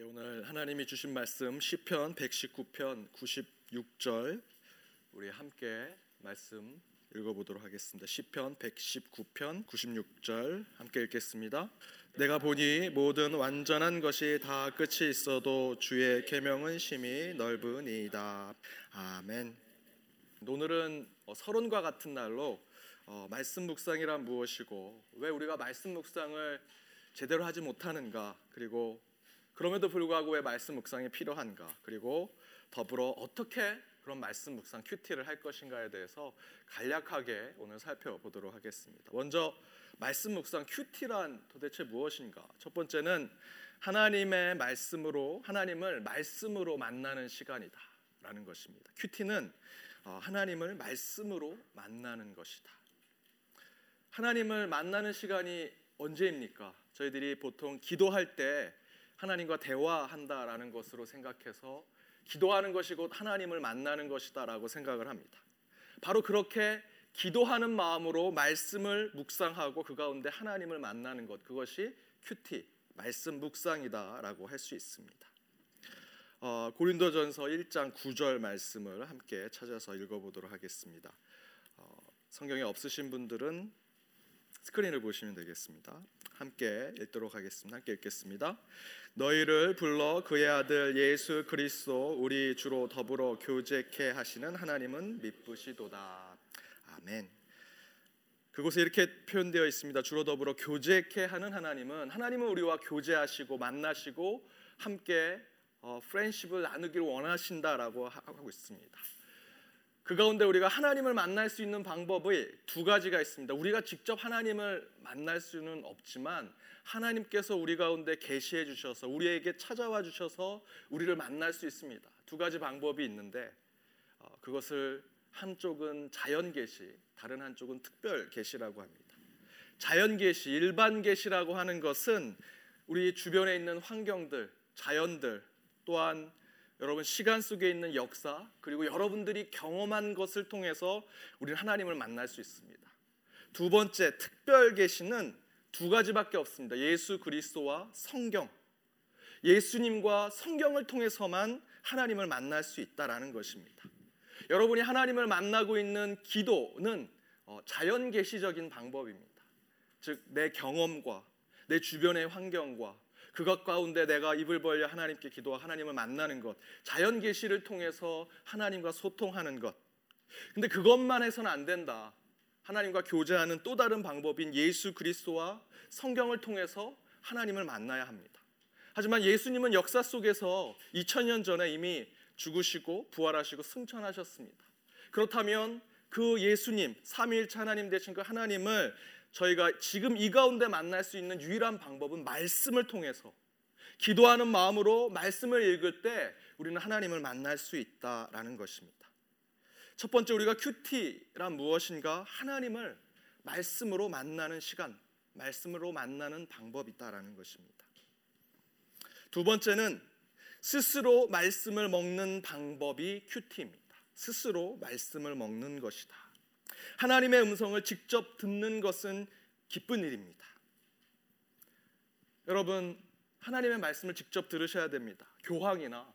예, 오늘 하나님이 주신 말씀 시편 119편 96절 우리 함께 말씀 읽어보도록 하겠습니다. 시편 119편 96절 함께 읽겠습니다. 내가 보니 모든 완전한 것이 다 끝이 있어도 주의 계명은 심히 넓으니이다. 아멘. 오늘은 어, 서론과 같은 날로 어, 말씀 묵상이란 무엇이고 왜 우리가 말씀 묵상을 제대로 하지 못하는가 그리고 그럼에도 불구하고 왜 말씀 묵상이 필요한가? 그리고 더불어 어떻게 그런 말씀 묵상 큐티를 할 것인가에 대해서 간략하게 오늘 살펴보도록 하겠습니다. 먼저 말씀 묵상 큐티란 도대체 무엇인가? 첫 번째는 하나님의 말씀으로 하나님을 말씀으로 만나는 시간이다라는 것입니다. 큐티는 어, 하나님을 말씀으로 만나는 것이다. 하나님을 만나는 시간이 언제입니까? 저희들이 보통 기도할 때 하나님과 대화한다라는 것으로 생각해서 기도하는 것이 곧 하나님을 만나는 것이다라고 생각을 합니다. 바로 그렇게 기도하는 마음으로 말씀을 묵상하고 그 가운데 하나님을 만나는 것 그것이 큐티 말씀 묵상이다라고 할 수 있습니다. 어, 고린도전서 1장 9절 말씀을 함께 찾아서 읽어보도록 하겠습니다. 어, 성경에 없으신 분들은 스크린을 보시면 되겠습니다. 함께 읽도록 하겠습니다. 함께 읽겠습니다. 너희를 불러 그의 아들 예수 그리스도 우리 주로 더불어 교제케 하시는 하나님은 미쁘시도다. 아멘. 그곳에 이렇게 표현되어 있습니다. 주로 더불어 교제케 하는 하나님은 하나님은 우리와 교제하시고 만나시고 함께 어, 프렌십을 나누기를 원하신다라고 하고 있습니다. 그 가운데 우리가 하나님을 만날 수 있는 방법이 두 가지가 있습니다. 우리가 직접 하나님을 만날 수는 없지만 하나님께서 우리 가운데 계시해 주셔서 우리에게 찾아와 주셔서 우리를 만날 수 있습니다. 두 가지 방법이 있는데 어, 그것을 한쪽은 자연 계시, 다른 한쪽은 특별 계시라고 합니다. 자연 계시, 일반 계시라고 하는 것은 우리 주변에 있는 환경들, 자연들 또한 여러분 시간 속에 있는 역사 그리고 여러분들이 경험한 것을 통해서 우리는 하나님을 만날 수 있습니다. 두 번째 특별 계시는 두 가지밖에 없습니다. 예수 그리스도와 성경. 예수님과 성경을 통해서만 하나님을 만날 수 있다라는 것입니다. 여러분이 하나님을 만나고 있는 기도는 어, 자연 계시적인 방법입니다. 즉 내 경험과 내 주변의 환경과 그것 가운데 내가 입을 벌려 하나님께 기도와 하나님을 만나는 것, 자연 계시를 통해서 하나님과 소통하는 것. 근데 그것만 해서는 안 된다. 하나님과 교제하는 또 다른 방법인 예수 그리스도와 성경을 통해서 하나님을 만나야 합니다. 하지만 예수님은 역사 속에서 2000년 전에 이미 죽으시고 부활하시고 승천하셨습니다. 그렇다면 그 예수님, 삼위일체 하나님 되신 그 하나님을 저희가 지금 이 가운데 만날 수 있는 유일한 방법은 말씀을 통해서 기도하는 마음으로 말씀을 읽을 때 우리는 하나님을 만날 수 있다라는 것입니다. 첫 번째 우리가 큐티란 무엇인가? 하나님을 말씀으로 만나는 시간, 말씀으로 만나는 방법이다라는 것입니다. 두 번째는 스스로 말씀을 먹는 방법이 큐티입니다. 스스로 말씀을 먹는 것이다. 하나님의 음성을 직접 듣는 것은 기쁜 일입니다. 여러분, 하나님의 말씀을 직접 들으셔야 됩니다. 교황이나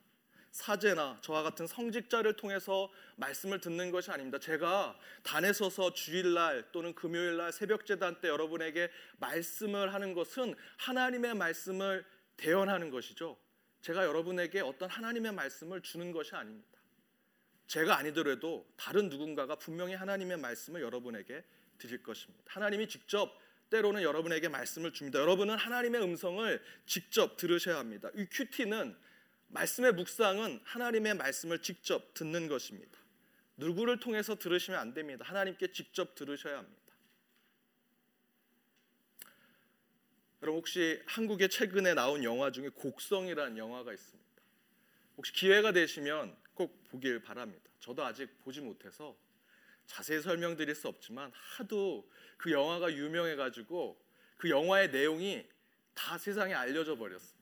사제나 저와 같은 성직자를 통해서 말씀을 듣는 것이 아닙니다. 제가 단에 서서 주일날 또는 금요일날 새벽 재단 때 여러분에게 말씀을 하는 것은 하나님의 말씀을 대연하는 것이죠. 제가 여러분에게 어떤 하나님의 말씀을 주는 것이 아닙니다. 제가 아니더라도 다른 누군가가 분명히 하나님의 말씀을 여러분에게 드릴 것입니다. 하나님이 직접 때로는 여러분에게 말씀을 줍니다. 여러분은 하나님의 음성을 직접 들으셔야 합니다. 이 큐티는 말씀의 묵상은 하나님의 말씀을 직접 듣는 것입니다. 누구를 통해서 들으시면 안 됩니다. 하나님께 직접 들으셔야 합니다. 여러분 혹시 한국에 최근에 나온 영화 중에 곡성이라는 영화가 있습니다. 혹시 기회가 되시면 꼭 보길 바랍니다. 저도 아직 보지 못해서 자세히 설명드릴 수 없지만 하도 그 영화가 유명해 가지고 그 영화의 내용이 다 세상에 알려져 버렸어요.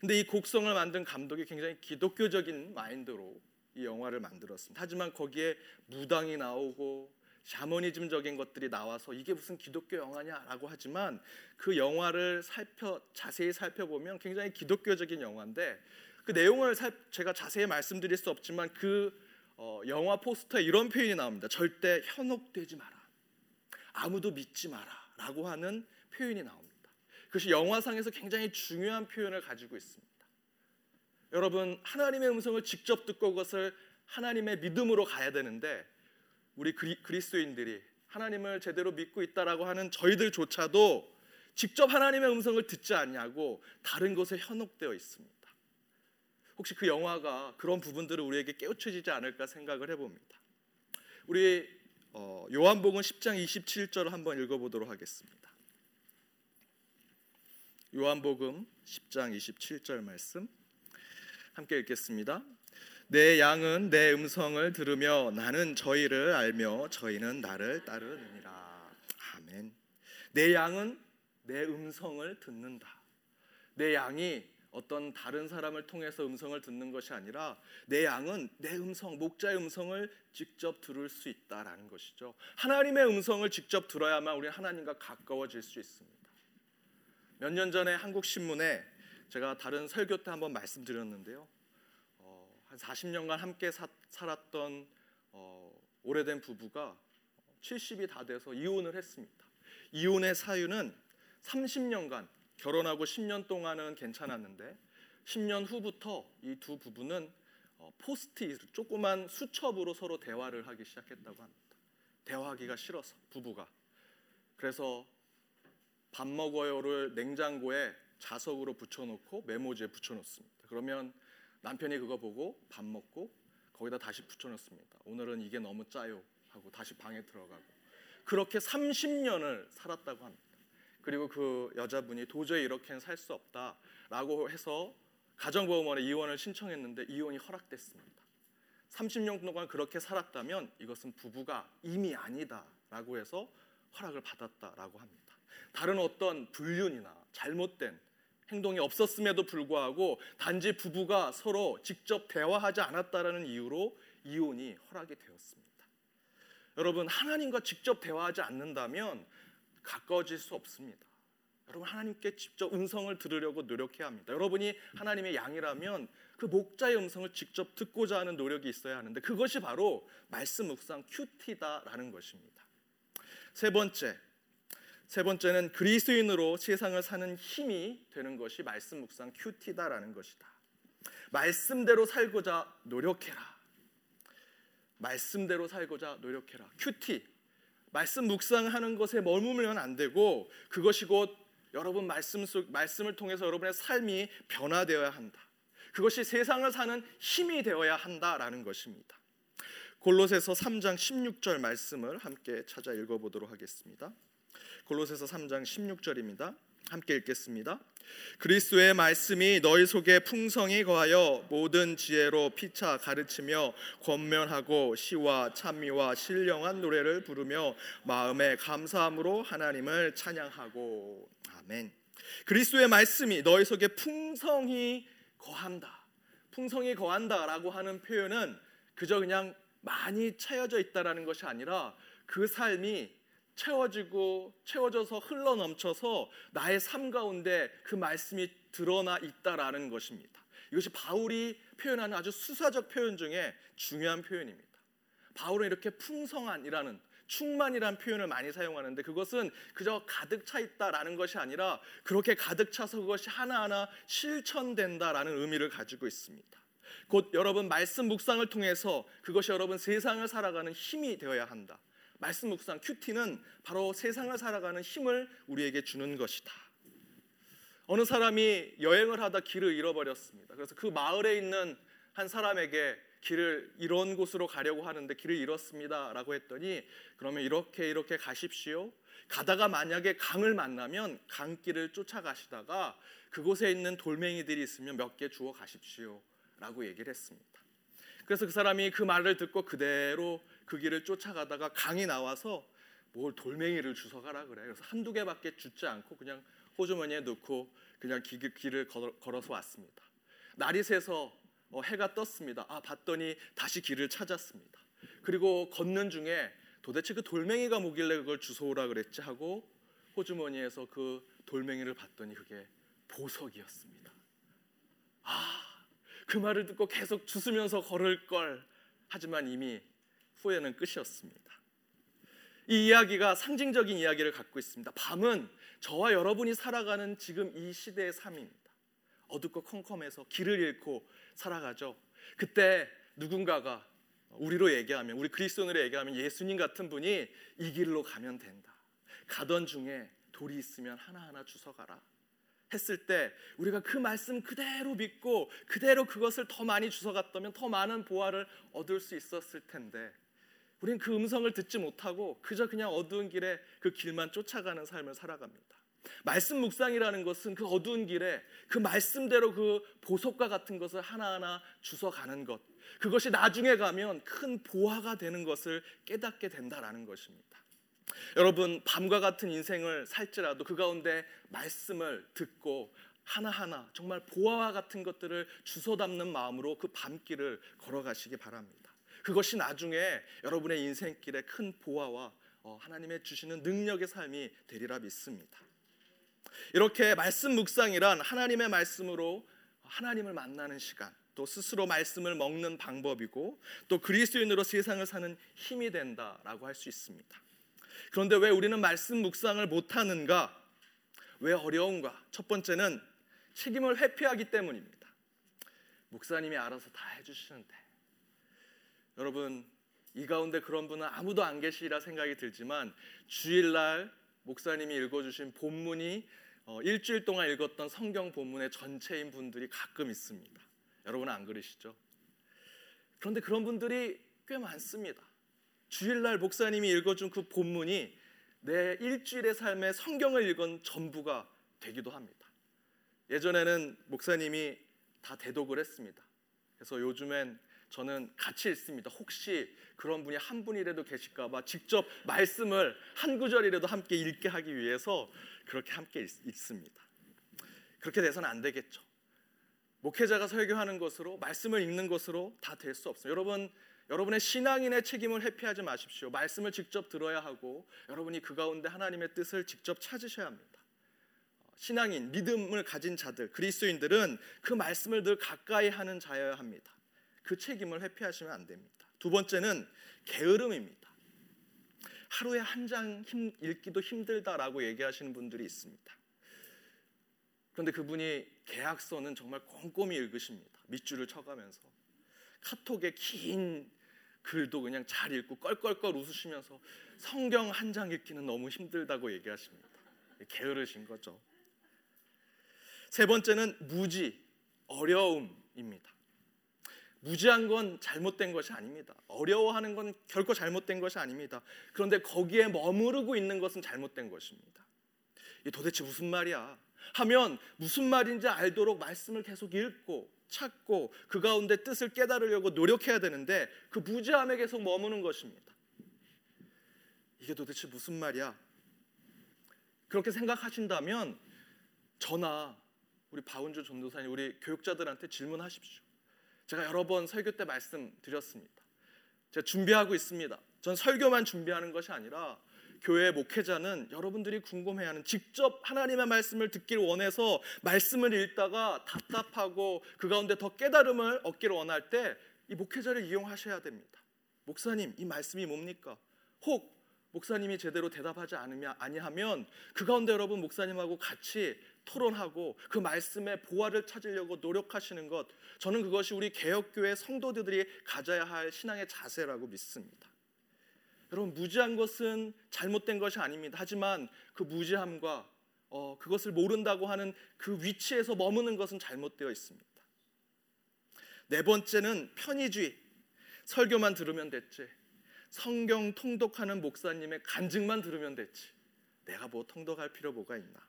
근데 이 곡성을 만든 감독이 굉장히 기독교적인 마인드로 이 영화를 만들었습니다. 하지만 거기에 무당이 나오고 샤머니즘적인 것들이 나와서 이게 무슨 기독교 영화냐라고 하지만 그 영화를 살펴 자세히 살펴보면 굉장히 기독교적인 영화인데 그 내용을 살, 제가 자세히 말씀드릴 수 없지만 그 어, 영화 포스터에 이런 표현이 나옵니다. 절대 현혹되지 마라. 아무도 믿지 마라라고 하는 표현이 나옵니다. 그것이 영화상에서 굉장히 중요한 표현을 가지고 있습니다. 여러분 하나님의 음성을 직접 듣고 그것을 하나님의 믿음으로 가야 되는데 우리 그리, 그리스도인들이 하나님을 제대로 믿고 있다라고 하는 저희들조차도 직접 하나님의 음성을 듣지 않냐고 다른 것에 현혹되어 있습니다. 혹시 그 영화가 그런 부분들을 우리에게 깨우쳐지지 않을까 생각을 해봅니다. 우리 어, 요한복음 10장 27절을 한번 읽어보도록 하겠습니다. 요한복음 10장 27절 말씀 함께 읽겠습니다. 내 양은 내 음성을 들으며 나는 저희를 알며 저희는 나를 따르느니라. 아멘. 내 양은 내 음성을 듣는다. 내 양이 어떤 다른 사람을 통해서 음성을 듣는 것이 아니라 내 양은 내 음성, 목자의 음성을 직접 들을 수 있다라는 것이죠. 하나님의 음성을 직접 들어야만 우리 하나님과 가까워질 수 있습니다. 몇 년 전에 한국 신문에 제가 다른 설교 때 한번 말씀드렸는데요. 한 40년간 함께 사, 살았던 어, 오래된 부부가 70이 다 돼서 이혼을 했습니다. 이혼의 사유는 30년간 결혼하고 10년 동안은 괜찮았는데 10년 후부터 이 두 부부는 어, 포스트잇 조그만 수첩으로 서로 대화를 하기 시작했다고 합니다. 대화하기가 싫어서 부부가 그래서 밥 먹어요를 냉장고에 자석으로 붙여놓고 메모지에 붙여놓습니다. 그러면 남편이 그거 보고 밥 먹고 거기다 다시 붙여놓습니다. 오늘은 이게 너무 짜요 하고 다시 방에 들어가고 그렇게 30년을 살았다고 합니다. 그리고 그 여자분이 도저히 이렇게는 살 수 없다라고 해서 가정보험원에 이혼을 신청했는데 이혼이 허락됐습니다. 30년 동안 그렇게 살았다면 이것은 부부가 이미 아니다라고 해서 허락을 받았다라고 합니다. 다른 어떤 불륜이나 잘못된 행동이 없었음에도 불구하고 단지 부부가 서로 직접 대화하지 않았다라는 이유로 이혼이 허락이 되었습니다. 여러분 하나님과 직접 대화하지 않는다면 가까워질 수 없습니다. 여러분 하나님께 직접 음성을 들으려고 노력해야 합니다. 여러분이 하나님의 양이라면 그 목자의 음성을 직접 듣고자 하는 노력이 있어야 하는데 그것이 바로 말씀 묵상 큐티다라는 것입니다. 세 번째 세 번째는 그리스도인으로 세상을 사는 힘이 되는 것이 말씀 묵상 큐티다라는 것이다. 말씀대로 살고자 노력해라. 말씀대로 살고자 노력해라. 큐티. 말씀 묵상하는 것에 머물면 안 되고 그것이 곧 여러분 말씀 속 말씀을 통해서 여러분의 삶이 변화되어야 한다. 그것이 세상을 사는 힘이 되어야 한다라는 것입니다. 골로새서 3장 16절 말씀을 함께 찾아 읽어 보도록 하겠습니다. 골로새서 3장 16절입니다. 함께 읽겠습니다. 그리스도의 말씀이 너희 속에 풍성히 거하여 모든 지혜로 피차 가르치며 권면하고 시와 찬미와 신령한 노래를 부르며 마음에 감사함으로 하나님을 찬양하고 아멘. 그리스도의 말씀이 너희 속에 풍성히 거한다. 풍성히 거한다라고 하는 표현은 그저 그냥 많이 채워져 있다라는 것이 아니라 그 삶이 채워지고 채워져서 흘러 넘쳐서 나의 삶 가운데 그 말씀이 드러나 있다라는 것입니다. 이것이 바울이 표현하는 아주 수사적 표현 중에 중요한 표현입니다. 바울은 이렇게 풍성한이라는 충만이라는 표현을 많이 사용하는데 그것은 그저 가득 차 있다라는 것이 아니라 그렇게 가득 차서 그것이 하나하나 실천된다라는 의미를 가지고 있습니다. 곧 여러분 말씀 묵상을 통해서 그것이 여러분 세상을 살아가는 힘이 되어야 한다. 말씀 묵상 큐티는 바로 세상을 살아가는 힘을 우리에게 주는 것이다. 어느 사람이 여행을 하다 길을 잃어버렸습니다. 그래서 그 마을에 있는 한 사람에게 길을 이런 곳으로 가려고 하는데 길을 잃었습니다라고 했더니 그러면 이렇게 이렇게 가십시오. 가다가 만약에 강을 만나면 강길을 쫓아가시다가 그곳에 있는 돌멩이들이 있으면 몇 개 주워 가십시오라고 얘기를 했습니다. 그래서 그 사람이 그 말을 듣고 그대로 그 길을 쫓아가다가 강이 나와서 뭘 돌멩이를 주워가라 그래. 그래서 한두 개밖에 주지 않고 그냥 호주머니에 넣고 그냥 길을 걸어 서 왔습니다. 날이 새서 어, 해가 떴습니다. 아 봤더니 다시 길을 찾았습니다. 그리고 걷는 중에 도대체 그 돌멩이가 뭐길래 그걸 주워오라 그랬지 하고 호주머니에서 그 돌멩이를 봤더니 그게 보석이었습니다. 아, 그 말을 듣고 계속 주스면서 걸을 걸. 하지만 이미 후회는 끝이었습니다. 이 이야기가 상징적인 이야기를 갖고 있습니다. 밤은 저와 여러분이 살아가는 지금 이 시대의 삶입니다. 어둡고 컴컴해서 길을 잃고 살아가죠. 그때 누군가가 우리로 얘기하면 우리 그리스도인으로 얘기하면 예수님 같은 분이 이 길로 가면 된다. 가던 중에 돌이 있으면 하나하나 주워가라. 했을 때 우리가 그 말씀 그대로 믿고 그대로 그것을 더 많이 주워갔다면 더 많은 보화를 얻을 수 있었을 텐데 우리는 그 음성을 듣지 못하고 그저 그냥 어두운 길에 그 길만 쫓아가는 삶을 살아갑니다. 말씀 묵상이라는 것은 그 어두운 길에 그 말씀대로 그 보석과 같은 것을 하나하나 주워가는 것. 그것이 나중에 가면 큰 보화가 되는 것을 깨닫게 된다라는 것입니다. 여러분, 밤과 같은 인생을 살지라도 그 가운데 말씀을 듣고 하나하나 정말 보화와 같은 것들을 주워 담는 마음으로 그 밤길을 걸어가시기 바랍니다. 그것이 나중에 여러분의 인생길에 큰 보화와 어, 하나님의 주시는 능력의 삶이 되리라 믿습니다. 이렇게 말씀 묵상이란 하나님의 말씀으로 하나님을 만나는 시간, 또 스스로 말씀을 먹는 방법이고 또 그리스도인으로 세상을 사는 힘이 된다라고 할 수 있습니다. 그런데 왜 우리는 말씀 묵상을 못 하는가? 왜 어려운가? 첫 번째는 책임을 회피하기 때문입니다. 목사님이 알아서 다 해주시는데 여러분 이 가운데 그런 분은 아무도 안 계시리라 생각이 들지만 주일날 목사님이 읽어주신 본문이 어, 일주일 동안 읽었던 성경 본문의 전체인 분들이 가끔 있습니다. 여러분은 안 그러시죠? 그런데 그런 분들이 꽤 많습니다. 주일날 목사님이 읽어준 그 본문이 내 일주일의 삶의 성경을 읽은 전부가 되기도 합니다. 예전에는 목사님이 다 대독을 했습니다. 그래서 요즘엔 저는 같이 읽습니다. 혹시 그런 분이 한 분이라도 계실까봐 직접 말씀을 한 구절이라도 함께 읽게 하기 위해서 그렇게 함께 읽 습니다. 그렇게 돼서는 안 되겠죠. 목회자가 설교하는 것으로 말씀을 읽는 것으로 다 될 수 없어요. 여러분 여러분의 신앙인의 책임을 회피하지 마십시오. 말씀을 직접 들어야 하고 여러분이 그 가운데 하나님의 뜻을 직접 찾으셔야 합니다. 신앙인, 믿음을 가진 자들, 그리스도인들은 그 말씀을 늘 가까이 하는 자여야 합니다. 그 책임을 회피하시면 안 됩니다. 두 번째는 게으름입니다. 하루에 한 장 읽기도 힘들다라고 얘기하시는 분들이 있습니다. 그런데 그분이 계약서는 정말 꼼꼼히 읽으십니다. 밑줄을 쳐가면서 카톡에 긴 글도 그냥 잘 읽고 껄껄껄 웃으시면서 성경 한 장 읽기는 너무 힘들다고 얘기하십니다. 게으르신 거죠. 세 번째는 무지, 어려움입니다. 무지한 건 잘못된 것이 아닙니다. 어려워하는 건 결코 잘못된 것이 아닙니다. 그런데 거기에 머무르고 있는 것은 잘못된 것입니다. 이 도대체 무슨 말이야? 하면 무슨 말인지 알도록 말씀을 계속 읽고 찾고 그 가운데 뜻을 깨달으려고 노력해야 되는데 그 무지함에 계속 머무는 것입니다. 이게 도대체 무슨 말이야? 그렇게 생각하신다면 저나 우리 바운주 전도사님 우리 교육자들한테 질문하십시오. 제가 여러 번 설교 때 말씀드렸습니다. 제가 준비하고 있습니다. 전 설교만 준비하는 것이 아니라 교회 목회자는 여러분들이 궁금해하는 직접 하나님의 말씀을 듣기를 원해서 말씀을 읽다가 답답하고 그 가운데 더 깨달음을 얻기를 원할 때 이 목회자를 이용하셔야 됩니다. 목사님, 이 말씀이 뭡니까? 혹 목사님이 제대로 대답하지 않으면 아니하면 그 가운데 여러분 목사님하고 같이 토론하고 그 말씀의 보화를 찾으려고 노력하시는 것 저는 그것이 우리 개혁교회 성도들이 가져야 할 신앙의 자세라고 믿습니다. 여러분 무지한 것은 잘못된 것이 아닙니다. 하지만 그 무지함과 어, 그것을 모른다고 하는 그 위치에서 머무는 것은 잘못되어 있습니다. 네 번째는 편의주의. 설교만 들으면 됐지. 성경 통독하는 목사님의 간증만 들으면 됐지. 내가 뭐 통독할 필요 뭐가 있나?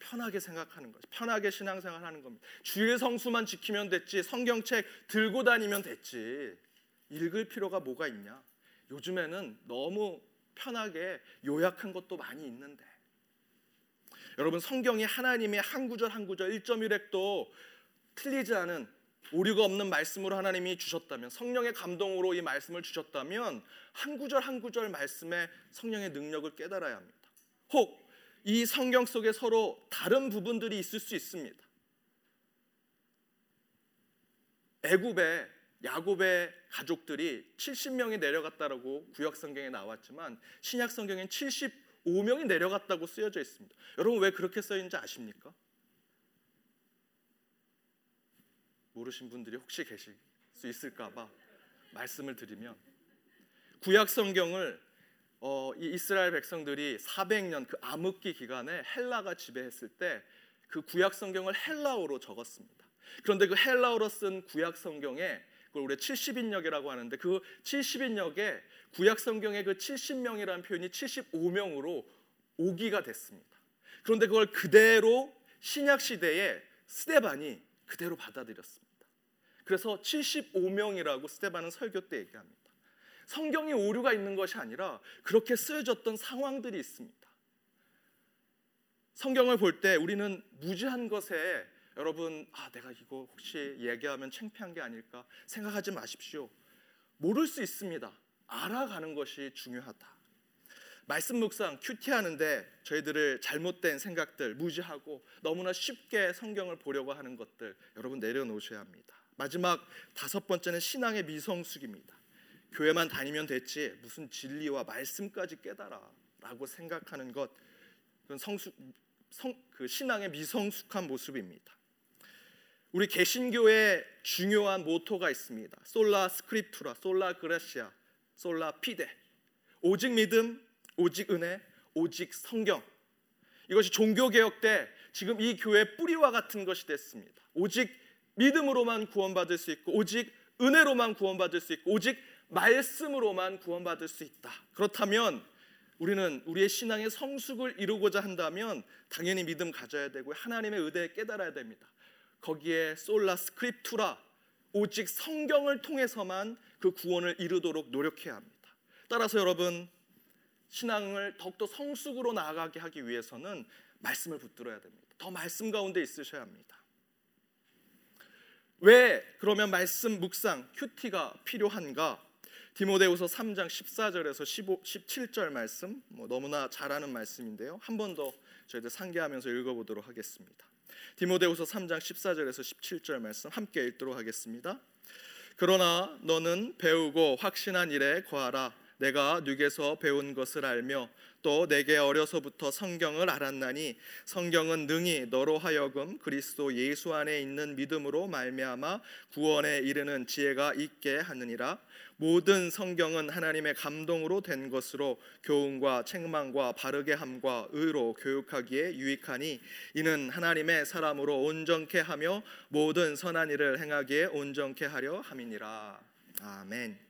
편하게 생각하는 거죠. 편하게 신앙생활 하는 겁니다. 주일 성수만 지키면 됐지. 성경책 들고 다니면 됐지. 읽을 필요가 뭐가 있냐? 요즘에는 너무 편하게 요약한 것도 많이 있는데. 여러분 성경이 하나님의 한 구절 한 구절 1.1획도 틀리지 않은 오류가 없는 말씀으로 하나님이 주셨다면 성령의 감동으로 이 말씀을 주셨다면 한 구절 한 구절 말씀에 성령의 능력을 깨달아야 합니다. 혹 이 성경 속에 서로 다른 부분들이 있을 수 있습니다. 애굽에 야곱의 가족들이 70명이 내려갔다라고 구약 성경에 나왔지만 신약 성경엔 75명이 내려갔다고 쓰여져 있습니다. 여러분 왜 그렇게 써 있는지 아십니까? 모르신 분들이 혹시 계실 수 있을까봐 말씀을 드리면 구약 성경을 어, 이 이스라엘 백성들이 400년 그 암흑기 기간에 헬라가 지배했을 때 그 구약 성경을 헬라어로 적었습니다. 그런데 그 헬라어로 쓴 구약 성경에 그걸 우리 70인역이라고 하는데 그 70인역에 구약 성경의 그 70명이라는 표현이 75명으로 오기가 됐습니다. 그런데 그걸 그대로 신약 시대에 스데반이 그대로 받아들였습니다. 그래서 75명이라고 스테반은 설교 때 얘기합니다. 성경이 오류가 있는 것이 아니라 그렇게 쓰여졌던 상황들이 있습니다. 성경을 볼 때 우리는 무지한 것에 여러분 아 내가 이거 혹시 얘기하면 창피한 게 아닐까 생각하지 마십시오. 모를 수 있습니다. 알아가는 것이 중요하다. 말씀 묵상 큐티하는데 저희들을 잘못된 생각들 무지하고 너무나 쉽게 성경을 보려고 하는 것들 여러분 내려놓으셔야 합니다. 마지막 다섯 번째는 신앙의 미성숙입니다. 교회만 다니면 됐지 무슨 진리와 말씀까지 깨달아라고 생각하는 것 그건 성숙 성, 그 신앙의 미성숙한 모습입니다. 우리 개신교의 중요한 모토가 있습니다. 솔라 스크립투라, 솔라 그라시아, 솔라 피데. 오직 믿음, 오직 은혜, 오직 성경. 이것이 종교 개혁 때 지금 이 교회 뿌리와 같은 것이 됐습니다. 오직 믿음으로만 구원받을 수 있고 오직 은혜로만 구원받을 수 있고 오직 말씀으로만 구원받을 수 있다. 그렇다면 우리는 우리의 신앙의 성숙을 이루고자 한다면 당연히 믿음 가져야 되고 하나님의 의대에 깨달아야 됩니다. 거기에 솔라 스크립투라 오직 성경을 통해서만 그 구원을 이루도록 노력해야 합니다. 따라서 여러분 신앙을 더욱더 성숙으로 나아가게 하기 위해서는 말씀을 붙들어야 됩니다. 더 말씀 가운데 있으셔야 합니다. 왜 그러면 말씀 묵상 큐티가 필요한가? 디모데후서 3장 14절에서 15, 17절 말씀 뭐 너무나 잘 아는 말씀인데요. 한 번 더 저희들 상기하면서 읽어보도록 하겠습니다. 디모데후서 3장 14절에서 17절 말씀 함께 읽도록 하겠습니다. 그러나 너는 배우고 확신한 일에 거하라. 내가 네게서 배운 것을 알며 또 내게 어려서부터 성경을 알았나니 성경은 능히 너로 하여금 그리스도 예수 안에 있는 믿음으로 말미암아 구원에 이르는 지혜가 있게 하느니라 모든 성경은 하나님의 감동으로 된 것으로 교훈과 책망과 바르게 함과 의로 교육하기에 유익하니 이는 하나님의 사람으로 온전케 하며 모든 선한 일을 행하기에 온전케 하려 함이니라 아멘.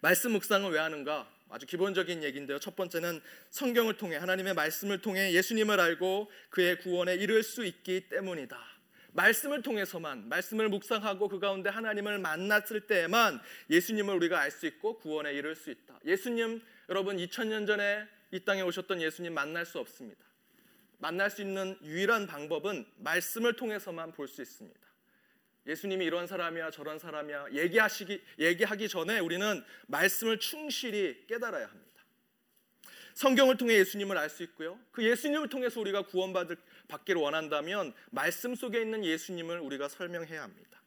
말씀 묵상을 왜 하는가? 아주 기본적인 얘기인데요. 첫 번째는 성경을 통해 하나님의 말씀을 통해 예수님을 알고 그의 구원에 이를 수 있기 때문이다. 말씀을 통해서만 말씀을 묵상하고 그 가운데 하나님을 만났을 때에만 예수님을 우리가 알 수 있고 구원에 이를 수 있다. 예수님 여러분 2000년 전에 이 땅에 오셨던 예수님 만날 수 없습니다. 만날 수 있는 유일한 방법은 말씀을 통해서만 볼 수 있습니다. 예수님이 이런 사람이야 저런 사람이야 얘기하시기 얘기하기 전에 우리는 말씀을 충실히 깨달아야 합니다. 성경을 통해 예수님을 알 수 있고요. 그 예수님을 통해서 우리가 구원받을 받기를 원한다면 말씀 속에 있는 예수님을 우리가 설명해야 합니다.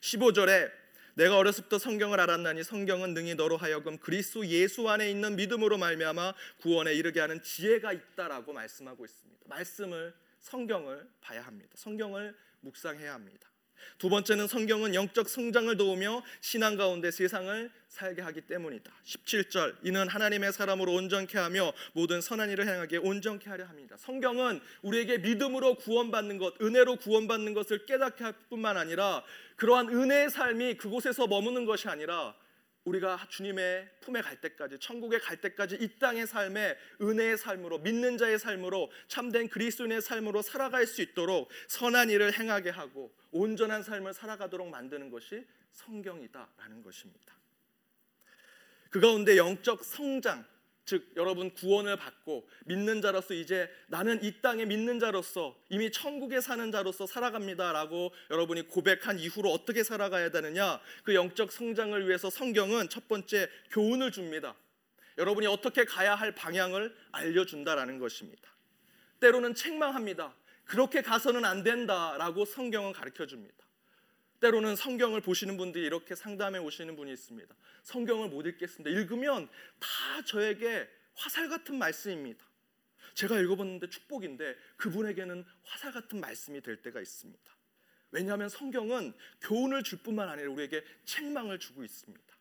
15절에 내가 어렸을 때 성경을 알았나니 성경은 능히 너로 하여금 그리스도 예수 안에 있는 믿음으로 말미암아 구원에 이르게 하는 지혜가 있다라고 말씀하고 있습니다. 말씀을 성경을 봐야 합니다. 성경을 묵상해야 합니다. 두 번째는 성경은 영적 성장을 도우며 신앙 가운데 세상을 살게 하기 때문이다. 17절 이는 하나님의 사람으로 온전케 하며 모든 선한 일을 행하게 온전케 하려 합니다. 성경은 우리에게 믿음으로 구원받는 것, 은혜로 구원받는 것을 깨닫게 할 뿐만 아니라 그러한 은혜의 삶이 그곳에서 머무는 것이 아니라 우리가 주님의 품에 갈 때까지 천국에 갈 때까지 이 땅의 삶에 은혜의 삶으로 믿는 자의 삶으로 참된 그리스도인의 삶으로 살아갈 수 있도록 선한 일을 행하게 하고 온전한 삶을 살아가도록 만드는 것이 성경이다라는 것입니다. 그 가운데 영적 성장 즉 여러분 구원을 받고 믿는 자로서 이제 나는 이 땅에 믿는 자로서 이미 천국에 사는 자로서 살아갑니다라고 여러분이 고백한 이후로 어떻게 살아가야 되느냐 그 영적 성장을 위해서 성경은 첫 번째 교훈을 줍니다. 여러분이 어떻게 가야 할 방향을 알려준다라는 것입니다. 때로는 책망합니다. 그렇게 가서는 안 된다라고 성경은 가르쳐 줍니다. 때로는 성경을 보시는 분들이 이렇게 상담해 오시는 분이 있습니다. 성경을 못 읽겠습니다. 읽으면 다 저에게 화살 같은 말씀입니다. 제가 읽어봤는데 축복인데 그분에게는 화살 같은 말씀이 될 때가 있습니다. 왜냐하면 성경은 교훈을 줄 뿐만 아니라 우리에게 책망을 주고 있습니다.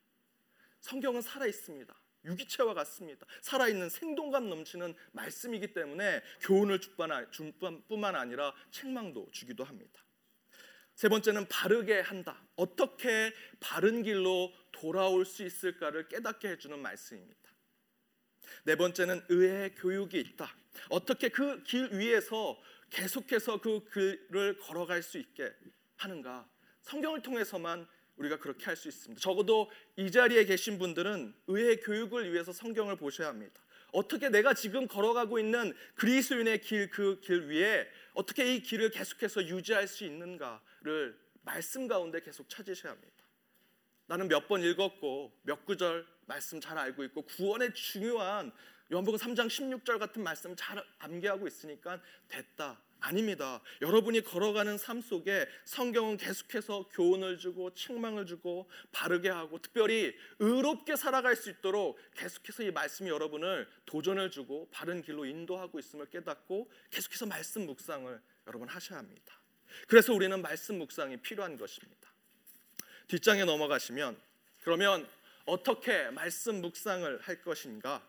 성경은 살아 있습니다. 유기체와 같습니다. 살아있는 생동감 넘치는 말씀이기 때문에 교훈을 줄 뿐만 아니라 책망도 주기도 합니다. 세 번째는 바르게 한다. 어떻게 바른 길로 돌아올 수 있을까를 깨닫게 해주는 말씀입니다. 네 번째는 의의 교육이 있다. 어떻게 그 길 위에서 계속해서 그 길을 걸어갈 수 있게 하는가? 성경을 통해서만 우리가 그렇게 할 수 있습니다. 적어도 이 자리에 계신 분들은 의의 교육을 위해서 성경을 보셔야 합니다. 어떻게 내가 지금 걸어가고 있는 그리스도인의 길 그길 위에 어떻게 이 길을 계속해서 유지할 수 있는가 를 말씀 가운데 계속 찾으셔야 합니다. 나는 몇 번 읽었고 몇 구절 말씀 잘 알고 있고 구원의 중요한 요한복음 3장 16절 같은 말씀 잘 암기하고 있으니까 됐다. 아닙니다. 여러분이 걸어가는 삶 속에 성경은 계속해서 교훈을 주고 책망을 주고 바르게 하고 특별히 의롭게 살아갈 수 있도록 계속해서 이 말씀이 여러분을 도전을 주고 바른 길로 인도하고 있음을 깨닫고 계속해서 말씀 묵상을 여러분 하셔야 합니다. 그래서 우리는 말씀 묵상이 필요한 것입니다. 뒷장에 넘어가시면 그러면 어떻게 말씀 묵상을 할 것인가?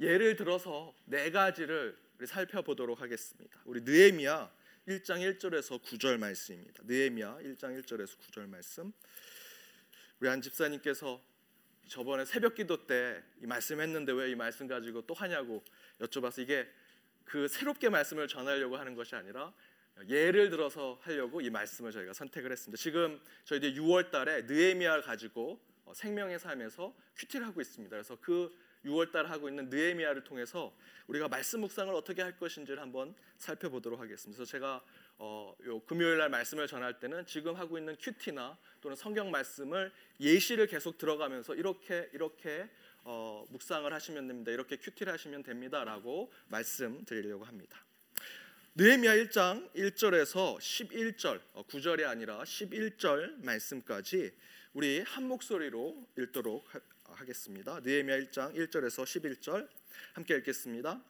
예를 들어서 네 가지를 우리 살펴보도록 하겠습니다. 우리 느헤미야 1장 1절에서 9절 말씀입니다. 느헤미야 1장 1절에서 9절 말씀. 우리 한 집사님께서 저번에 새벽 기도 때 이 말씀 했는데 왜 이 말씀 가지고 또 하냐고 여쭤봐서 이게 그 새롭게 말씀을 전하려고 하는 것이 아니라 예를 들어서 하려고 이 말씀을 저희가 선택을 했습니다. 지금 저희들이 6월 달에 느헤미야를 가지고 어, 생명의 삶에서 큐티를 하고 있습니다. 그래서 그 6월 달 하고 있는 느헤미야를 통해서 우리가 말씀 묵상을 어떻게 할 것인지를 한번 살펴보도록 하겠습니다. 그래서 제가 어, 요 금요일 날 말씀을 전할 때는 지금 하고 있는 큐티나 또는 성경 말씀을 예시를 계속 들어가면서 이렇게 이렇게 어, 묵상을 하시면 됩니다. 이렇게 큐티를 하시면 됩니다라고 말씀드리려고 합니다. 느헤미야 1장 1절에서 11절 9절이 어, 아니라 11절 말씀까지 우리 한 목소리로 읽도록 하겠습니다. 느헤미야 1장 1절에서 11절 함께 읽겠습니다.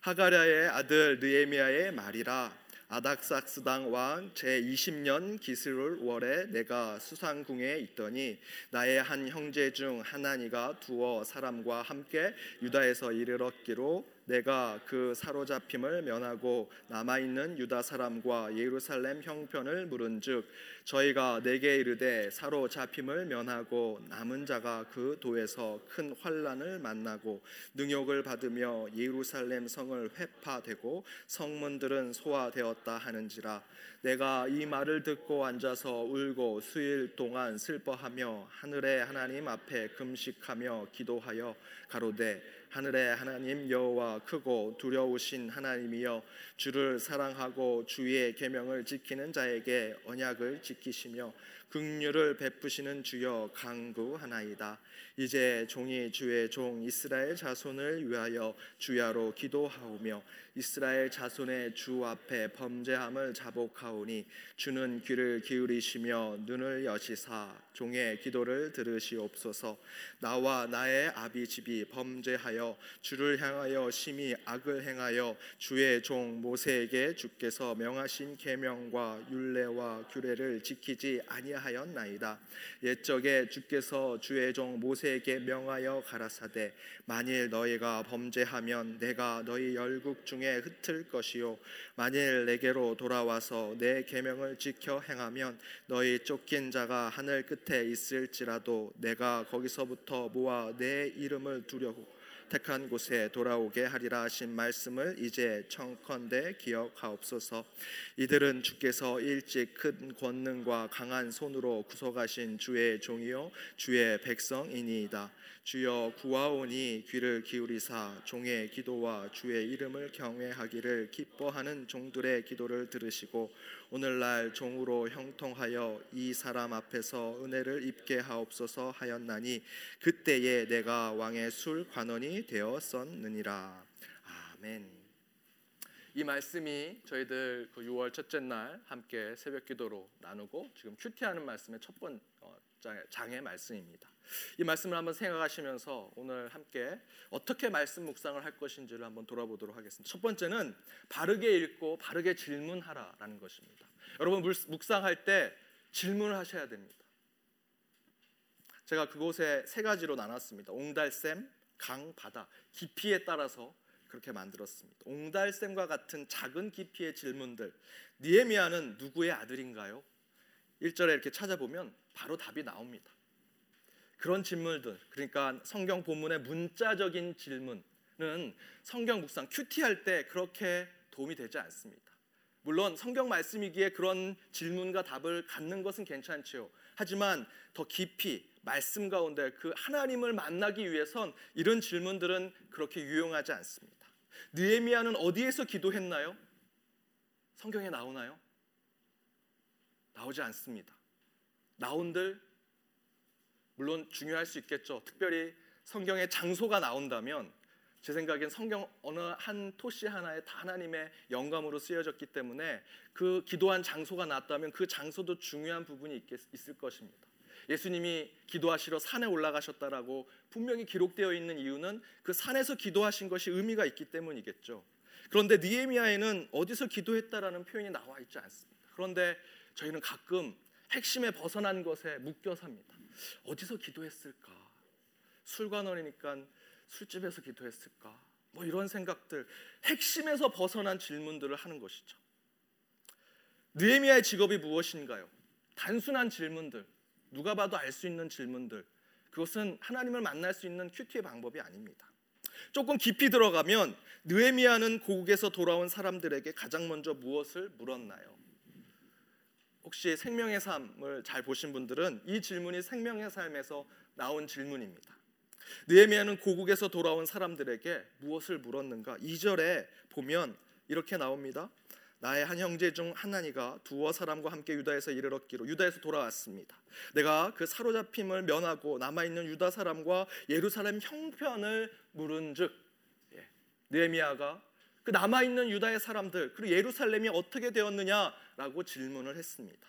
하가랴의 아들 느헤미야의 말이라 아닥삭스당 왕 제20년 기스룰 월에 내가 수상궁에 있더니 나의 한 형제 중 하나니가 두어 사람과 함께 유다에서 이르렀기로 내가 그 사로잡힘을 면하고 남아 있는 유다 사람과 예루살렘 형편을 물은즉 저희가 내게 이르되 사로잡힘을 면하고 남은 자가 그 도에서 큰 환란을 만나고 능욕을 받으며 예루살렘 성을 회파되고 성문들은 소화되었다 하는지라. 내가 이 말을 듣고 앉아서 울고 수일 동안 슬퍼하며 하늘의 하나님 앞에 금식하며 기도하여 가로되 하늘의 하나님 여호와 크고 두려우신 하나님이여 주를 사랑하고 주의 계명을 지키는 자에게 언약을 지키시며 긍휼을 베푸시는 주여 강구하나이다. 이제 종이 주의 종 이스라엘 자손을 위하여 주야로 기도하오며 이스라엘 자손의 주 앞에 범죄함을 자복하오니 주는 귀를 기울이시며 눈을 여시사 종의 기도를 들으시옵소서. 나와 나의 아비 집이 범죄하여 주를 향하여 심히 악을 행하여 주의 종 모세에게 주께서 명하신 계명과 율례와 규례를 지키지 아니하였나이다. 옛적에 주께서 주의 종 모세 에게 명하여 가라사대 만일 너희가 범죄하면 내가 너희 열국 중에 흩을 것이요. 만일 내게로 돌아와서 내 계명을 지켜 행하면 너희 쫓긴 자가 하늘 끝에 있을지라도 내가 거기서부터 모아 내 이름을 두려고 택한 곳에 돌아오게 하리라 하신 말씀을 이제 청컨대 기억하옵소서. 이들은 주께서 일찍 큰 권능과 강한 손으로 구속하신 주의 종이요 주의 백성이니이다. 주여 구하오니 귀를 기울이사 종의 기도와 주의 이름을 경외하기를 기뻐하는 종들의 기도를 들으시고 오늘날 종으로 형통하여 이 사람 앞에서 은혜를 입게 하옵소서 하였나니 그때에 내가 왕의 술 관원이 되었었느니라 아멘. 이 말씀이 저희들 그 6월 첫째 날 함께 새벽 기도로 나누고 지금 큐티하는 말씀의 첫 번 장의 말씀입니다. 이 말씀을 한번 생각하시면서 오늘 함께 어떻게 말씀 묵상을 할 것인지를 한번 돌아보도록 하겠습니다. 첫 번째는 바르게 읽고 바르게 질문하라라는 것입니다. 여러분 묵상할 때 질문을 하셔야 됩니다. 제가 그곳에 세 가지로 나눴습니다. 옹달샘, 강, 바다 깊이에 따라서 그렇게 만들었습니다. 옹달샘과 같은 작은 깊이의 질문들. 니에미아는 누구의 아들인가요? 1절에 이렇게 찾아보면 바로 답이 나옵니다. 그런 질문들, 그러니까 성경 본문의 문자적인 질문은 성경 묵상 큐티 할 때 그렇게 도움이 되지 않습니다. 물론 성경 말씀이기에 그런 질문과 답을 갖는 것은 괜찮지요. 하지만 더 깊이 말씀 가운데 그 하나님을 만나기 위해선 이런 질문들은 그렇게 유용하지 않습니다. 느헤미야는 어디에서 기도했나요? 성경에 나오나요? 나오지 않습니다. 나온들 물론 중요할 수 있겠죠. 특별히 성경에 장소가 나온다면 제 생각엔 성경 어느 한 토시 하나에 다 하나님의 영감으로 쓰여졌기 때문에 그 기도한 장소가 나왔다면 그 장소도 중요한 부분이 있겠, 있을 것입니다. 예수님이 기도하시러 산에 올라가셨다라고 분명히 기록되어 있는 이유는 그 산에서 기도하신 것이 의미가 있기 때문이겠죠. 그런데 니에미아에는 어디서 기도했다라는 표현이 나와 있지 않습니다. 그런데 저희는 가끔 핵심에 벗어난 것에 묶여 삽니다. 어디서 기도했을까? 술관원이니까 술집에서 기도했을까? 뭐 이런 생각들 핵심에서 벗어난 질문들을 하는 것이죠. 느헤미야의 직업이 무엇인가요? 단순한 질문들, 누가 봐도 알 수 있는 질문들. 그것은 하나님을 만날 수 있는 큐티의 방법이 아닙니다. 조금 깊이 들어가면 느헤미야는 고국에서 돌아온 사람들에게 가장 먼저 무엇을 물었나요? 혹시 생명의 삶을 잘 보신 분들은 이 질문이 생명의 삶에서 나온 질문입니다. 느헤미야는 고국에서 돌아온 사람들에게 무엇을 물었는가? 2절에 보면 이렇게 나옵니다. 나의 한 형제 중 하나니가 두어 사람과 함께 유다에서 이르렀기로 유다에서 돌아왔습니다. 내가 그 사로잡힘을 면하고 남아 있는 유다 사람과 예루살렘 형편을 물은즉 예, 느헤미야가 그 남아 있는 유다의 사람들 그리고 예루살렘이 어떻게 되었느냐라고 질문을 했습니다.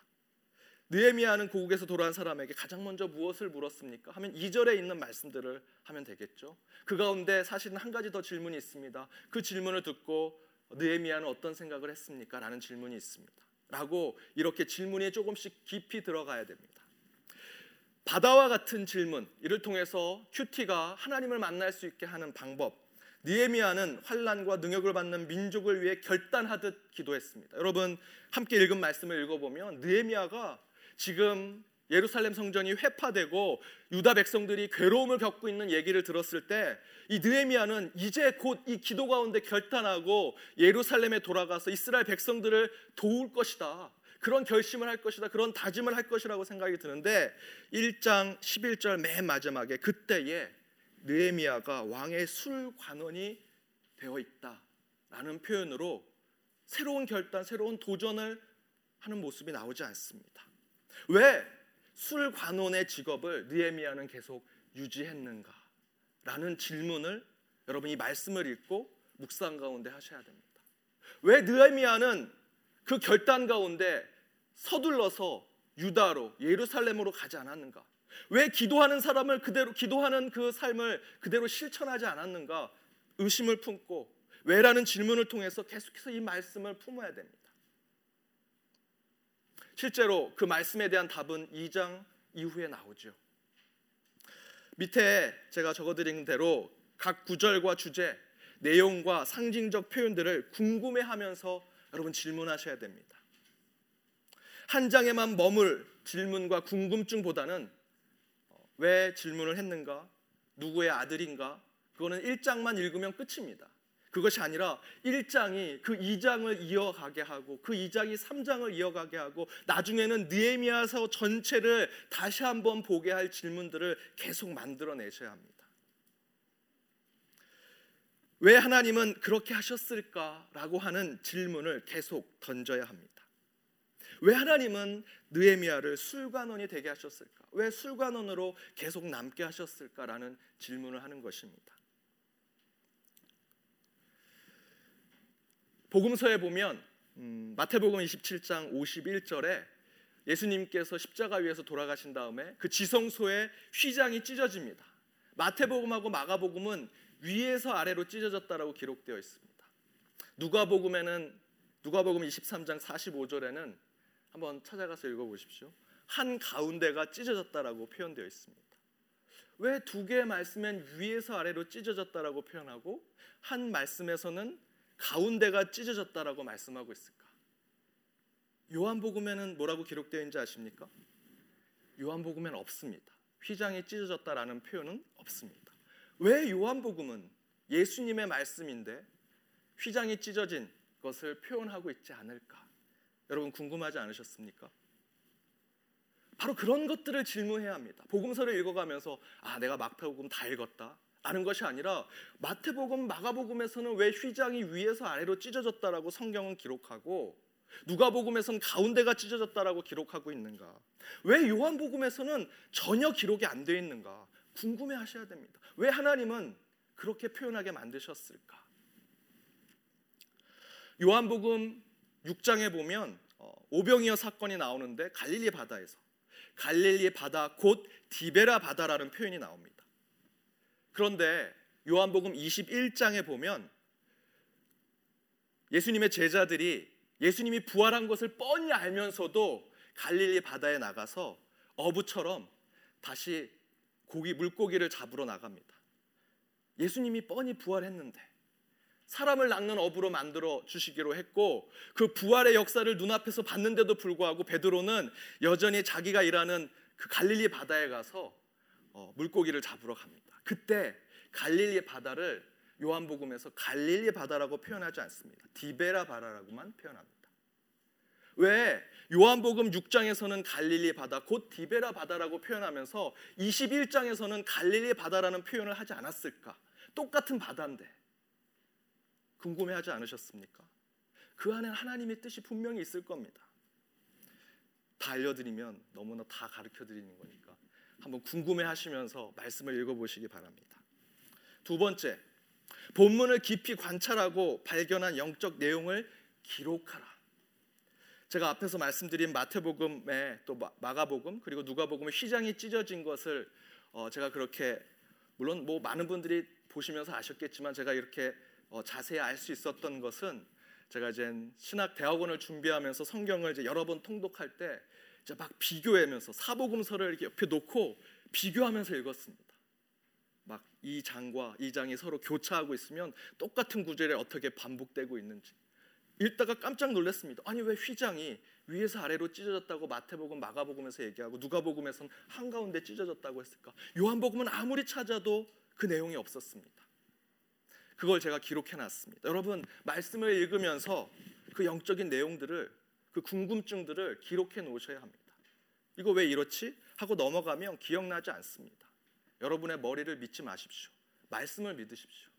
느헤미야는 고국에서 돌아온 사람에게 가장 먼저 무엇을 물었습니까? 하면 2절에 있는 말씀들을 하면 되겠죠. 그 가운데 사실은 한 가지 더 질문이 있습니다. 그 질문을 듣고 느헤미야는 어떤 생각을 했습니까? 라는 질문이 있습니다. 라고 이렇게 질문에 조금씩 깊이 들어가야 됩니다. 바다와 같은 질문 이를 통해서 큐티가 하나님을 만날 수 있게 하는 방법 니에미아는 환란과 능욕을 받는 민족을 위해 결단하듯 기도했습니다. 여러분 함께 읽은 말씀을 읽어보면 느에미아가 지금 예루살렘 성전이 회파되고 유다 백성들이 괴로움을 겪고 있는 얘기를 들었을 때 이 느헤미야는 이제 곧 이 기도 가운데 결단하고 예루살렘에 돌아가서 이스라엘 백성들을 도울 것이다. 그런 결심을 할 것이다. 그런 다짐을 할 것이라고 생각이 드는데 1장 11절 맨 마지막에 그때에 느헤미야가 왕의 술 관원이 되어 있다라는 표현으로 새로운 결단, 새로운 도전을 하는 모습이 나오지 않습니다. 왜 술 관원의 직업을 느헤미야는 계속 유지했는가? 라는 질문을 여러분이 말씀을 읽고 묵상 가운데 하셔야 됩니다. 왜 느헤미야는 그 결단 가운데 서둘러서 유다로 예루살렘으로 가지 않았는가? 왜 기도하는 사람을 그대로 기도하는 그 삶을 그대로 실천하지 않았는가? 의심을 품고 왜라는 질문을 통해서 계속해서 이 말씀을 품어야 됩니다. 실제로 그 말씀에 대한 답은 2장 이후에 나오죠. 밑에 제가 적어드린 대로 각 구절과 주제, 내용과 상징적 표현들을 궁금해하면서 여러분 질문하셔야 됩니다. 한 장에만 머물 질문과 궁금증보다는 왜 질문을 했는가? 누구의 아들인가? 그거는 1장만 읽으면 끝입니다. 그것이 아니라 1장이 그 2장을 이어가게 하고 그 2장이 3장을 이어가게 하고 나중에는 느헤미야서 전체를 다시 한번 보게 할 질문들을 계속 만들어 내셔야 합니다. 왜 하나님은 그렇게 하셨을까라고 하는 질문을 계속 던져야 합니다. 왜 하나님은 느헤미야를 술관원이 되게 하셨을까? 왜 술관원으로 계속 남게 하셨을까라는 질문을 하는 것입니다. 복음서에 보면 음, 마태복음 27장 51절에 예수님께서 십자가 위에서 돌아가신 다음에 그 지성소에 휘장이 찢어집니다. 마태복음하고 마가복음은 위에서 아래로 찢어졌다라고 기록되어 있습니다. 누가복음에는 누가복음 23장 45절에는 한번 찾아가서 읽어보십시오. 한 가운데가 찢어졌다라고 표현되어 있습니다. 왜 두 개의 말씀엔 위에서 아래로 찢어졌다라고 표현하고 한 말씀에서는 가운데가 찢어졌다라고 말씀하고 있을까? 요한복음에는 뭐라고 기록되어 있는지 아십니까? 요한복음에는 없습니다. 휘장이 찢어졌다라는 표현은 없습니다. 왜 요한복음은 예수님의 말씀인데 휘장이 찢어진 것을 표현하고 있지 않을까? 여러분 궁금하지 않으셨습니까? 바로 그런 것들을 질문해야 합니다. 복음서를 읽어가면서 아 내가 마태복음 다 읽었다. 아는 것이 아니라 마태복음, 마가복음에서는 왜 휘장이 위에서 아래로 찢어졌다라고 성경은 기록하고 누가복음에서는 가운데가 찢어졌다라고 기록하고 있는가? 왜 요한복음에서는 전혀 기록이 안 되어 있는가? 궁금해 하셔야 됩니다. 왜 하나님은 그렇게 표현하게 만드셨을까? 요한복음 6장에 보면 어, 오병이어 사건이 나오는데 갈릴리 바다에서 갈릴리 바다 곧 디베라 바다라는 표현이 나옵니다. 그런데 요한복음 21장에 보면 예수님의 제자들이 예수님이 부활한 것을 뻔히 알면서도 갈릴리 바다에 나가서 어부처럼 다시 고기 물고기를 잡으러 나갑니다. 예수님이 뻔히 부활했는데 사람을 낚는 어부로 만들어 주시기로 했고 그 부활의 역사를 눈앞에서 봤는데도 불구하고 베드로는 여전히 자기가 일하는 그 갈릴리 바다에 가서 어, 물고기를 잡으러 갑니다. 그때 갈릴리 바다를 요한복음에서 갈릴리 바다라고 표현하지 않습니다. 디베라 바다라고만 표현합니다. 왜 요한복음 6장에서는 갈릴리 바다 곧 디베라 바다라고 표현하면서 21장에서는 갈릴리 바다라는 표현을 하지 않았을까? 똑같은 바다인데 궁금해하지 않으셨습니까? 그 안에 하나님의 뜻이 분명히 있을 겁니다. 다 알려드리면 너무나 다 가르쳐 드리는 거니까 한번 궁금해하시면서 말씀을 읽어보시기 바랍니다. 두 번째, 본문을 깊이 관찰하고 발견한 영적 내용을 기록하라. 제가 앞에서 말씀드린 마태복음에 또 마가복음 그리고 누가복음의 휘장이 찢어진 것을 어 제가 그렇게 물론 뭐 많은 분들이 보시면서 아셨겠지만 제가 이렇게 어 자세히 알 수 있었던 것은 제가 이제 신학 대학원을 준비하면서 성경을 이제 여러 번 통독할 때 이제 막 비교하면서 사복음서를 이렇게 옆에 놓고 비교하면서 읽었습니다. 막 이 장과 이 장이 서로 교차하고 있으면 똑같은 구절이 어떻게 반복되고 있는지 읽다가 깜짝 놀랐습니다. 아니 왜 휘장이 위에서 아래로 찢어졌다고 마태복음, 마가복음에서 얘기하고 누가복음에서는 한가운데 찢어졌다고 했을까? 요한복음은 아무리 찾아도 그 내용이 없었습니다. 그걸 제가 기록해 놨습니다. 여러분 말씀을 읽으면서 그 영적인 내용들을 그 궁금증들을 기록해 놓으셔야 합니다. 이거 왜 이렇지? 하고 넘어가면 기억나지 않습니다. 여러분의 머리를 믿지 마십시오. 말씀을 믿으십시오.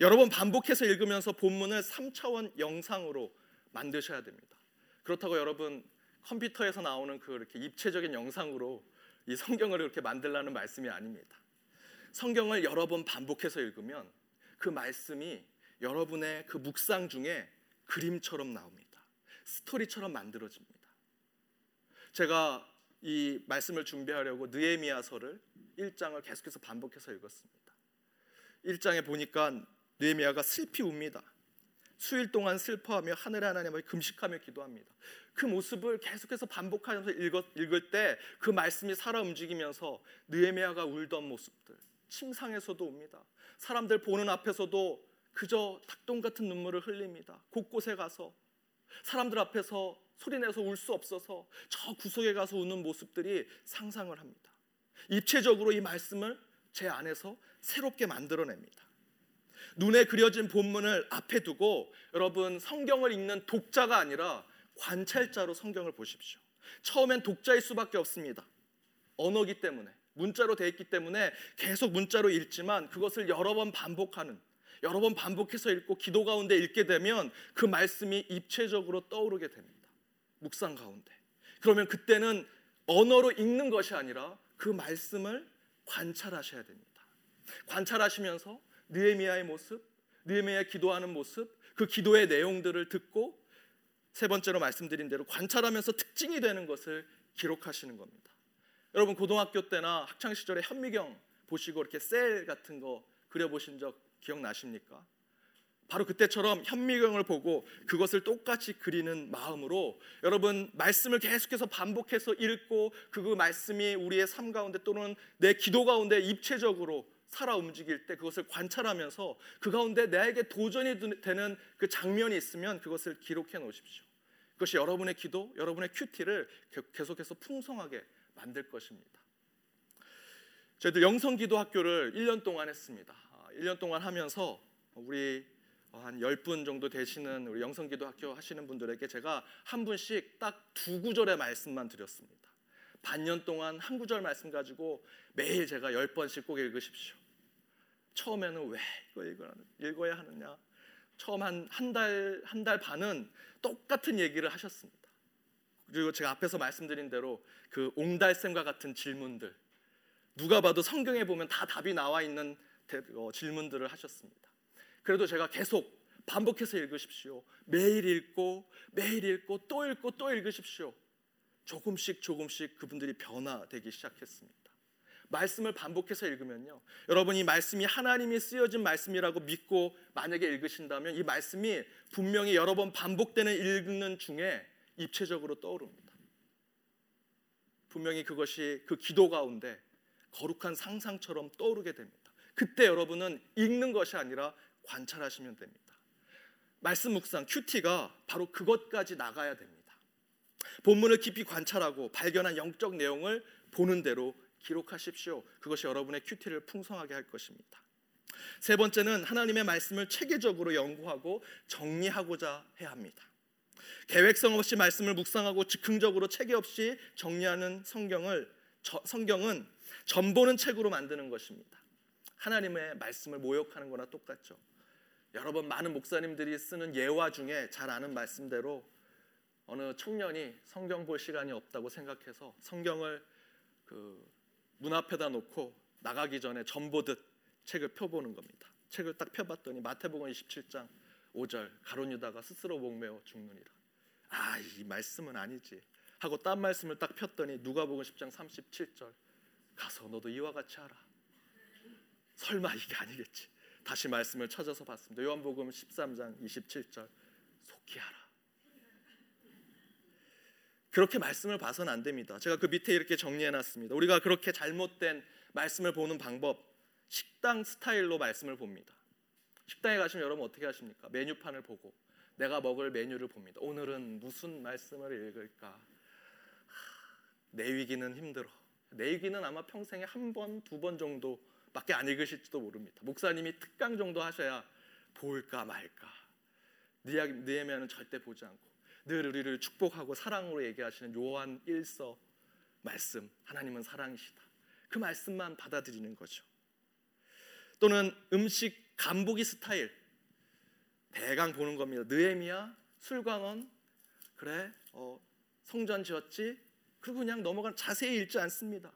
여러 번 반복해서 읽으면서 본문을 3차원 영상으로 만드셔야 됩니다. 그렇다고 여러분 컴퓨터에서 나오는 그 이렇게 입체적인 영상으로 이 성경을 이렇게 만들라는 말씀이 아닙니다. 성경을 여러 번 반복해서 읽으면 그 말씀이 여러분의 그 묵상 중에 그림처럼 나옵니다. 스토리처럼 만들어집니다. 제가 이 말씀을 준비하려고 느헤미야서를 1장을 계속해서 반복해서 읽었습니다. 1장에 보니까 느헤미야가 슬피 웁니다. 수일 동안 슬퍼하며 하늘 하나님을 금식하며 기도합니다. 그 모습을 계속해서 반복하면서 읽었, 읽을 때 그 말씀이 살아 움직이면서 느헤미야가 울던 모습들 침상에서도 옵니다. 사람들 보는 앞에서도 그저 닭똥 같은 눈물을 흘립니다. 곳곳에 가서 사람들 앞에서 소리내서 울 수 없어서 저 구석에 가서 우는 모습들이 상상을 합니다. 입체적으로 이 말씀을 제 안에서 새롭게 만들어냅니다. 눈에 그려진 본문을 앞에 두고 여러분 성경을 읽는 독자가 아니라 관찰자로 성경을 보십시오. 처음엔 독자일 수밖에 없습니다. 언어기 때문에 문자로 되어 있기 때문에 계속 문자로 읽지만 그것을 여러 번 반복하는 여러 번 반복해서 읽고 기도 가운데 읽게 되면 그 말씀이 입체적으로 떠오르게 됩니다. 묵상 가운데. 그러면 그때는 언어로 읽는 것이 아니라 그 말씀을 관찰하셔야 됩니다. 관찰하시면서 느헤미야의 모습, 느헤미야 기도하는 모습, 그 기도의 내용들을 듣고 세 번째로 말씀드린 대로 관찰하면서 특징이 되는 것을 기록하시는 겁니다. 여러분 고등학교 때나 학창 시절에 현미경 보시고 이렇게 셀 같은 거 그려 보신 적 기억나십니까? 바로 그때처럼 현미경을 보고 그것을 똑같이 그리는 마음으로 여러분 말씀을 계속해서 반복해서 읽고 그 말씀이 우리의 삶 가운데 또는 내 기도 가운데 입체적으로 살아 움직일 때 그것을 관찰하면서 그 가운데 나에게 도전이 되는 그 장면이 있으면 그것을 기록해 놓으십시오. 그것이 여러분의 기도, 여러분의 큐티를 계속해서 풍성하게 만들 것입니다. 저희들 영성 기도 학교를 1년 동안 했습니다. 1년 아, 동안 하면서 우리 한 10분 정도 되시는 우리 영성 기도 학교 하시는 분들에게 제가 한 분씩 딱 두 구절의 말씀만 드렸습니다. 반년 동안 한 구절 말씀 가지고 매일 제가 10번씩 꼭 읽으십시오. 처음에는 왜 이거 읽어야 하느냐? 처음 한 한 달 한달 반은 똑같은 얘기를 하셨습니다. 그리고 제가 앞에서 말씀드린 대로 그 옹달샘과 같은 질문들 누가 봐도 성경에 보면 다 답이 나와 있는 어, 질문들을 하셨습니다. 그래도 제가 계속 반복해서 읽으십시오. 매일 읽고 매일 읽고 또 읽고 또 읽으십시오. 조금씩 조금씩 그분들이 변화되기 시작했습니다. 말씀을 반복해서 읽으면요. 여러분 이 말씀이 하나님이 쓰여진 말씀이라고 믿고 만약에 읽으신다면 이 말씀이 분명히 여러 번 반복되는 읽는 중에 입체적으로 떠오릅니다. 분명히 그것이 그 기도 가운데 거룩한 상상처럼 떠오르게 됩니다. 그때 여러분은 읽는 것이 아니라 관찰하시면 됩니다. 말씀 묵상 큐티가 바로 그것까지 나가야 됩니다. 본문을 깊이 관찰하고 발견한 영적 내용을 보는 대로 기록하십시오. 그것이 여러분의 큐티를 풍성하게 할 것입니다. 세 번째는 하나님의 말씀을 체계적으로 연구하고 정리하고자 해야 합니다. 계획성 없이 말씀을 묵상하고 즉흥적으로 체계 없이 정리하는 성경을 성경은 전보는 책으로 만드는 것입니다. 하나님의 말씀을 모욕하는 거나 똑같죠. 여러분 많은 목사님들이 쓰는 예화 중에 잘 아는 말씀대로 어느 청년이 성경 볼 시간이 없다고 생각해서 성경을 그 문 앞에다 놓고 나가기 전에 전보듯 책을 펴보는 겁니다. 책을 딱 펴봤더니 마태복음 27장 5절 가론 유다가 스스로 목매어 죽느니라. 아, 이 말씀은 아니지. 하고 딴 말씀을 딱 폈더니 누가복음 10장 37절 가서 너도 이와 같이 하라. 설마 이게 아니겠지. 다시 말씀을 찾아서 봤습니다. 요한복음 13장 27절 속히 하라. 그렇게 말씀을 봐서는 안 됩니다. 제가 그 밑에 이렇게 정리해 놨습니다. 우리가 그렇게 잘못된 말씀을 보는 방법 식당 스타일로 말씀을 봅니다. 식당에 가시면 여러분 어떻게 하십니까? 메뉴판을 보고 내가 먹을 메뉴를 봅니다. 오늘은 무슨 말씀을 읽을까? 내 위기는 힘들어. 내 위기는 아마 평생에 한 번, 두 번 정도밖에 안 읽으실지도 모릅니다. 목사님이 특강 정도 하셔야 볼까 말까. 느헤미야는 절대 보지 않고 늘 우리를 축복하고 사랑으로 얘기하시는 요한 1서 말씀 하나님은 사랑이시다. 그 말씀만 받아들이는 거죠. 또는 음식 간보기 스타일 대강 보는 겁니다. 느헤미야 술광원 그래 어, 성전 지었지 그리고 그냥 넘어간 자세히 읽지 않습니다.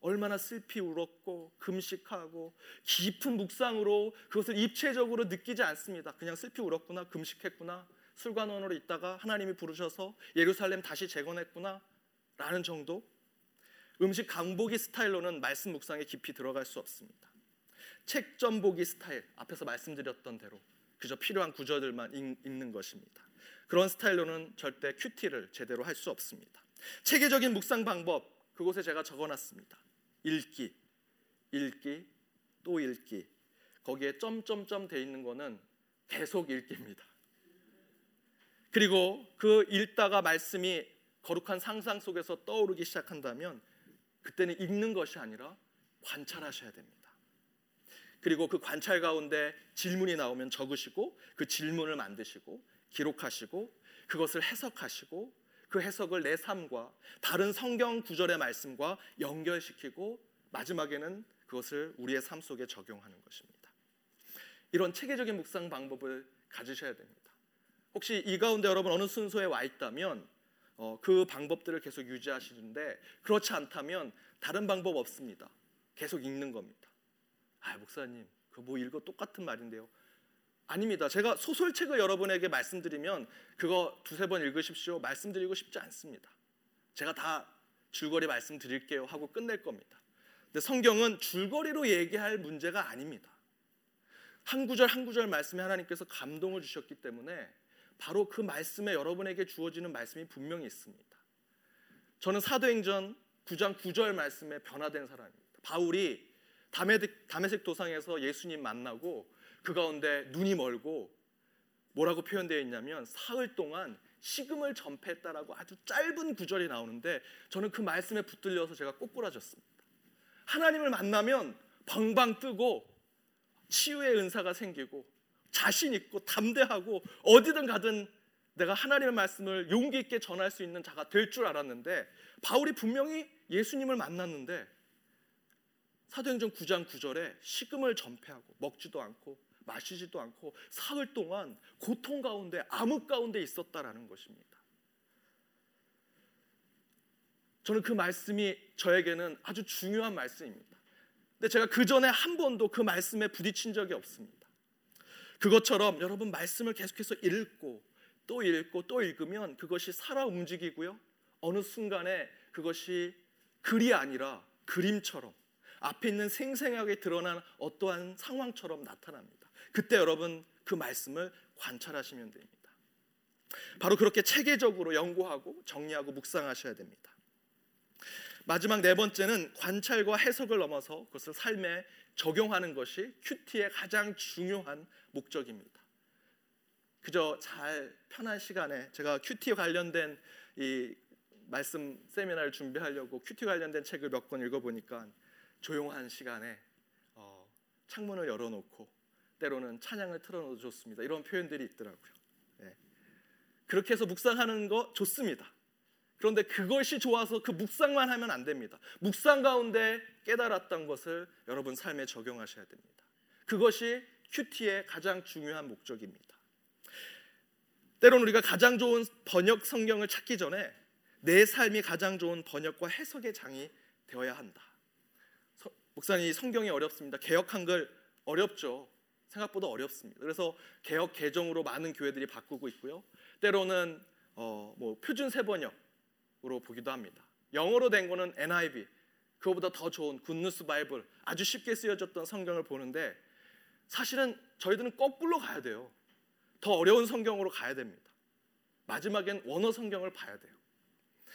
얼마나 슬피 울었고 금식하고 깊은 묵상으로 그것을 입체적으로 느끼지 않습니다. 그냥 슬피 울었구나 금식했구나 술관원으로 있다가 하나님이 부르셔서 예루살렘 다시 재건했구나 라는 정도 음식 강보기 스타일로는 말씀 묵상에 깊이 들어갈 수 없습니다. 책점 보기 스타일 앞에서 말씀드렸던 대로 그저 필요한 구절들만 읽는 것입니다. 그런 스타일로는 절대 큐티를 제대로 할 수 없습니다. 체계적인 묵상 방법 그곳에 제가 적어놨습니다. 읽기, 읽기, 또 읽기. 거기에 점점점 돼 있는 거는 계속 읽기입니다. 그리고 그 읽다가 말씀이 거룩한 상상 속에서 떠오르기 시작한다면 그때는 읽는 것이 아니라 관찰하셔야 됩니다. 그리고 그 관찰 가운데 질문이 나오면 적으시고 그 질문을 만드시고 기록하시고 그것을 해석하시고 그 해석을 내 삶과 다른 성경 구절의 말씀과 연결시키고 마지막에는 그것을 우리의 삶 속에 적용하는 것입니다. 이런 체계적인 묵상 방법을 가지셔야 됩니다. 혹시 이 가운데 여러분 어느 순서에 와 있다면 어, 그 방법들을 계속 유지하시는데 그렇지 않다면 다른 방법 없습니다. 계속 읽는 겁니다. 아 목사님 그 뭐 읽어 똑같은 말인데요. 아닙니다. 제가 소설책을 여러분에게 말씀드리면 그거 두세 번 읽으십시오. 말씀드리고 싶지 않습니다. 제가 다 줄거리 말씀드릴게요 하고 끝낼 겁니다. 근데 성경은 줄거리로 얘기할 문제가 아닙니다. 한 구절 한 구절 말씀에 하나님께서 감동을 주셨기 때문에 바로 그 말씀에 여러분에게 주어지는 말씀이 분명히 있습니다. 저는 사도행전 9장 9절 말씀에 변화된 사람입니다. 바울이 담에색 도상에서 예수님 만나고 그 가운데 눈이 멀고 뭐라고 표현되어 있냐면 사흘 동안 식음을 전폐했다라고 아주 짧은 구절이 나오는데 저는 그 말씀에 붙들려서 제가 꼬꾸라졌습니다. 하나님을 만나면 방방 뜨고 치유의 은사가 생기고 자신 있고 담대하고 어디든 가든 내가 하나님의 말씀을 용기 있게 전할 수 있는 자가 될 줄 알았는데 바울이 분명히 예수님을 만났는데 사도행전 9장 9절에 식음을 전폐하고 먹지도 않고 마시지도 않고 사흘 동안 고통 가운데 암흑 가운데 있었다라는 것입니다. 저는 그 말씀이 저에게는 아주 중요한 말씀입니다. 근데 제가 그 전에 한 번도 그 말씀에 부딪힌 적이 없습니다. 그것처럼 여러분 말씀을 계속해서 읽고 또 읽고 또 읽으면 그것이 살아 움직이고요. 어느 순간에 그것이 글이 아니라 그림처럼 앞에 있는 생생하게 드러난 어떠한 상황처럼 나타납니다. 그때 여러분 그 말씀을 관찰하시면 됩니다. 바로 그렇게 체계적으로 연구하고 정리하고 묵상하셔야 됩니다. 마지막 네 번째는 관찰과 해석을 넘어서 그것을 삶에 적용하는 것이 큐티의 가장 중요한 목적입니다. 그저 잘 편한 시간에 제가 QT 관련된 이 말씀 세미나를 준비하려고 QT 관련된 책을 몇 권 읽어보니까 조용한 시간에 어, 창문을 열어놓고 때로는 찬양을 틀어놔도 좋습니다. 이런 표현들이 있더라고요. 네. 그렇게 해서 묵상하는 거 좋습니다. 그런데 그것이 좋아서 그 묵상만 하면 안 됩니다. 묵상 가운데 깨달았던 것을 여러분 삶에 적용하셔야 됩니다. 그것이 큐티의 가장 중요한 목적입니다. 때로는 우리가 가장 좋은 번역 성경을 찾기 전에 내 삶이 가장 좋은 번역과 해석의 장이 되어야 한다. 목사님 성경이 어렵습니다. 개혁 한글 어렵죠. 생각보다 어렵습니다. 그래서 개혁 개정으로 많은 교회들이 바꾸고 있고요. 때로는 어, 뭐 표준 세번역으로 보기도 합니다. 영어로 된 거는 NIV, 그거보다 더 좋은 굿뉴스 바이블, 아주 쉽게 쓰여졌던 성경을 보는데 사실은 저희들은 거꾸로 가야 돼요. 더 어려운 성경으로 가야 됩니다. 마지막엔 원어 성경을 봐야 돼요.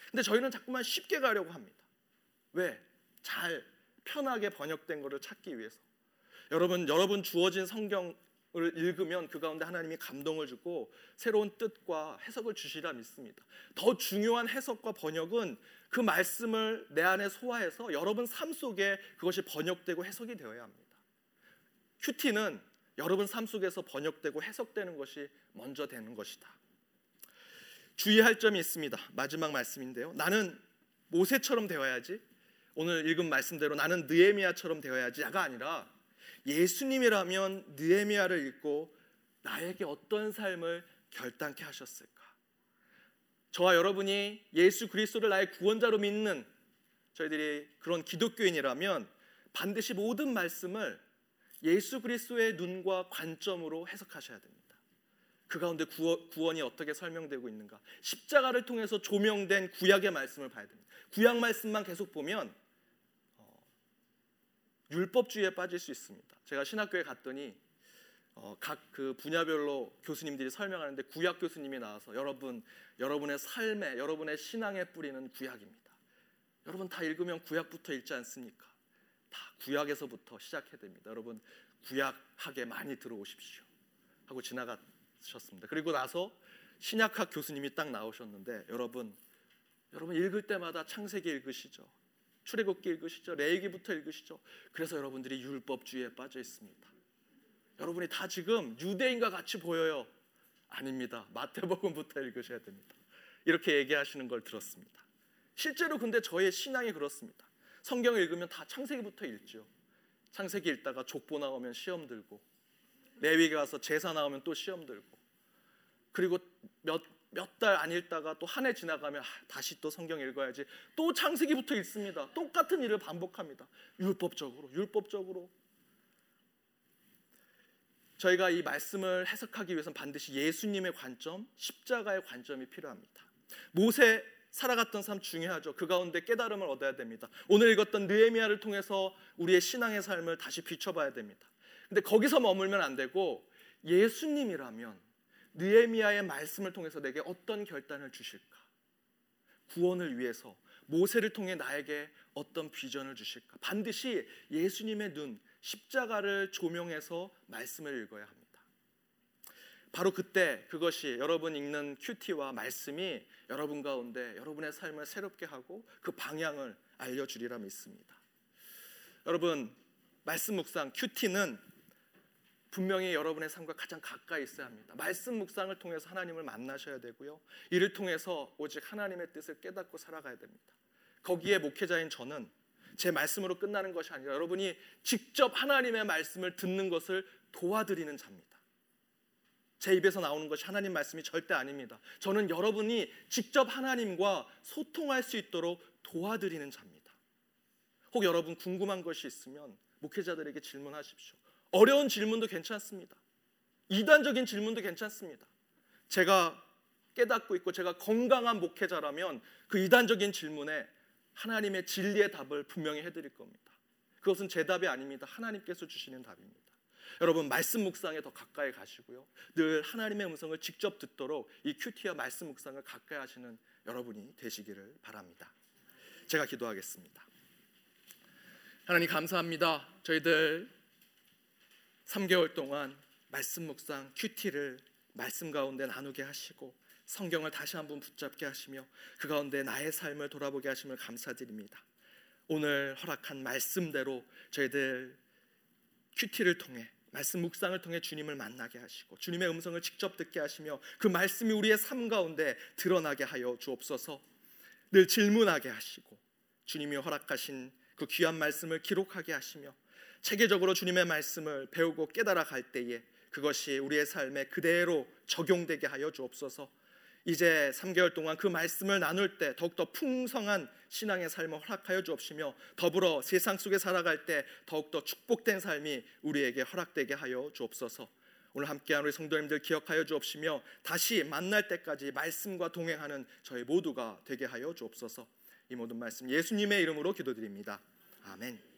근데 저희는 자꾸만 쉽게 가려고 합니다. 왜? 잘 편하게 번역된 것을 찾기 위해서. 여러분 여러분 주어진 성경을 읽으면 그 가운데 하나님이 감동을 주고 새로운 뜻과 해석을 주시라 믿습니다. 더 중요한 해석과 번역은 그 말씀을 내 안에 소화해서 여러분 삶 속에 그것이 번역되고 해석이 되어야 합니다. 큐티는 여러분 삶 속에서 번역되고 해석되는 것이 먼저 되는 것이다. 주의할 점이 있습니다. 마지막 말씀인데요. 나는 모세처럼 되어야지. 오늘 읽은 말씀대로 나는 느헤미야처럼 되어야지가 아니라 예수님이라면 느헤미야를 읽고 나에게 어떤 삶을 결단케 하셨을까? 저와 여러분이 예수 그리스도를 나의 구원자로 믿는 저희들이 그런 기독교인이라면 반드시 모든 말씀을 예수 그리스도의 눈과 관점으로 해석하셔야 됩니다. 그 가운데 구원, 이 어떻게 설명되고 있는가? 십자가를 통해서 조명된 구약의 말씀을 봐야 됩니다. 구약 말씀만 계속 보면 율법주의에 빠질 수 있습니다. 제가 신학교에 갔더니 어, 각 그 분야별로 교수님들이 설명하는데 구약 교수님이 나와서 여러분 여러분의 삶에 여러분의 신앙에 뿌리는 구약입니다. 여러분 다 읽으면 구약부터 읽지 않습니까? 다 구약에서부터 시작해야 됩니다. 여러분 구약학에 많이 들어오십시오. 하고 지나가셨습니다. 그리고 나서 신약학 교수님이 딱 나오셨는데 여러분 여러분 읽을 때마다 창세기 읽으시죠. 출애굽기 읽으시죠. 레위기부터 읽으시죠. 그래서 여러분들이 율법주의에 빠져 있습니다. 여러분이 다 지금 유대인과 같이 보여요. 아닙니다. 마태복음부터 읽으셔야 됩니다. 이렇게 얘기하시는 걸 들었습니다. 실제로 근데 저의 신앙이 그렇습니다. 성경을 읽으면 다 창세기부터 읽죠. 창세기 읽다가 족보 나오면 시험 들고 레위기 가서 제사 나오면 또 시험 들고 그리고 몇 몇 달 안 읽다가 또 한 해 지나가면 아, 다시 또 성경 읽어야지 또 창세기부터 읽습니다. 똑같은 일을 반복합니다. 율법적으로 율법적으로 저희가 이 말씀을 해석하기 위해서는 반드시 예수님의 관점, 십자가의 관점이 필요합니다. 모세 살아갔던 삶 중요하죠. 그 가운데 깨달음을 얻어야 됩니다. 오늘 읽었던 느헤미야를 통해서 우리의 신앙의 삶을 다시 비춰봐야 됩니다. 근데 거기서 머물면 안 되고 예수님이라면 느헤미야의 말씀을 통해서 내게 어떤 결단을 주실까? 구원을 위해서 모세를 통해 나에게 어떤 비전을 주실까? 반드시 예수님의 눈, 십자가를 조명해서 말씀을 읽어야 합니다. 바로 그때 그것이 여러분 읽는 큐티와 말씀이 여러분 가운데 여러분의 삶을 새롭게 하고 그 방향을 알려주리라 믿습니다. 여러분 말씀 묵상 큐티는 분명히 여러분의 삶과 가장 가까이 있어야 합니다. 말씀 묵상을 통해서 하나님을 만나셔야 되고요. 이를 통해서 오직 하나님의 뜻을 깨닫고 살아가야 됩니다. 거기에 목회자인 저는 제 말씀으로 끝나는 것이 아니라 여러분이 직접 하나님의 말씀을 듣는 것을 도와드리는 자입니다. 제 입에서 나오는 것이 하나님 말씀이 절대 아닙니다. 저는 여러분이 직접 하나님과 소통할 수 있도록 도와드리는 자입니다. 혹 여러분 궁금한 것이 있으면 목회자들에게 질문하십시오. 어려운 질문도 괜찮습니다. 이단적인 질문도 괜찮습니다. 제가 깨닫고 있고 제가 건강한 목회자라면 그 이단적인 질문에 하나님의 진리의 답을 분명히 해드릴 겁니다. 그것은 제 답이 아닙니다. 하나님께서 주시는 답입니다. 여러분 말씀 묵상에 더 가까이 가시고요. 늘 하나님의 음성을 직접 듣도록 이 큐티와 말씀 묵상을 가까이 하시는 여러분이 되시기를 바랍니다. 제가 기도하겠습니다. 하나님 감사합니다. 저희들 3개월 동안 말씀 묵상 큐티를 말씀 가운데 나누게 하시고 성경을 다시 한번 붙잡게 하시며 그 가운데 나의 삶을 돌아보게 하심을 감사드립니다. 오늘 허락한 말씀대로 저희들 큐티를 통해 말씀 묵상을 통해 주님을 만나게 하시고 주님의 음성을 직접 듣게 하시며 그 말씀이 우리의 삶 가운데 드러나게 하여 주옵소서. 늘 질문하게 하시고 주님이 허락하신 그 귀한 말씀을 기록하게 하시며 체계적으로 주님의 말씀을 배우고 깨달아 갈 때에 그것이 우리의 삶에 그대로 적용되게 하여 주옵소서. 이제 3개월 동안 그 말씀을 나눌 때 더욱더 풍성한 신앙의 삶을 허락하여 주옵시며 더불어 세상 속에 살아갈 때 더욱더 축복된 삶이 우리에게 허락되게 하여 주옵소서. 오늘 함께한 우리 성도님들 기억하여 주옵시며 다시 만날 때까지 말씀과 동행하는 저희 모두가 되게 하여 주옵소서. 이 모든 말씀 예수님의 이름으로 기도드립니다. 아멘.